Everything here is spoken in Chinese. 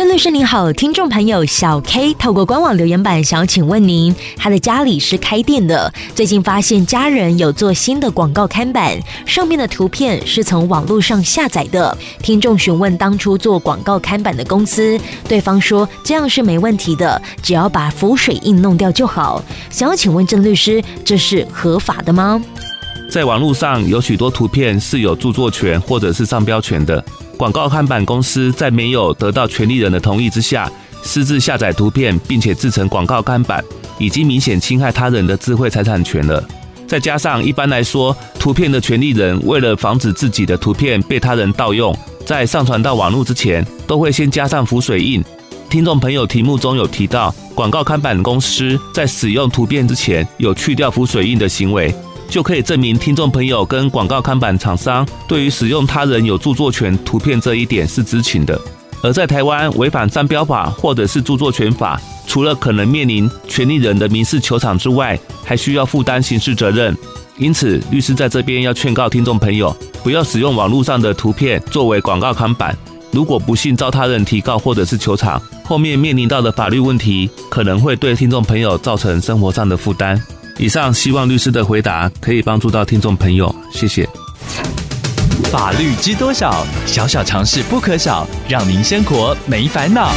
郑律师您好，听众朋友小 K 透过官网留言板想要请问您，他的家里是开店的，最近发现家人有做新的广告看板，上面的图片是从网络上下载的。听众询问当初做广告看板的公司，对方说这样是没问题的，只要把浮水印弄掉就好。想要请问郑律师，这是合法的吗？在网络上有许多图片是有著作权或者是商标权的。广告看板公司在没有得到权利人的同意之下，私自下载图片，并且制成广告看板，已经明显侵害他人的智慧财产权了。再加上一般来说，图片的权利人为了防止自己的图片被他人盗用，在上传到网络之前，都会先加上浮水印。听众朋友题目中有提到，广告看板公司在使用图片之前有去掉浮水印的行为。就可以证明听众朋友跟广告看板厂商对于使用他人有著作权图片这一点是知情的。而在台湾违反商标法或者是著作权法，除了可能面临权利人的民事求偿之外，还需要负担刑事责任。因此，律师在这边要劝告听众朋友，不要使用网络上的图片作为广告看板。如果不幸遭他人提告或者是求偿，后面面临到的法律问题，可能会对听众朋友造成生活上的负担。以上希望律师的回答可以帮助到听众朋友，谢谢。法律知多少？小小常识不可少，让您生活没烦恼。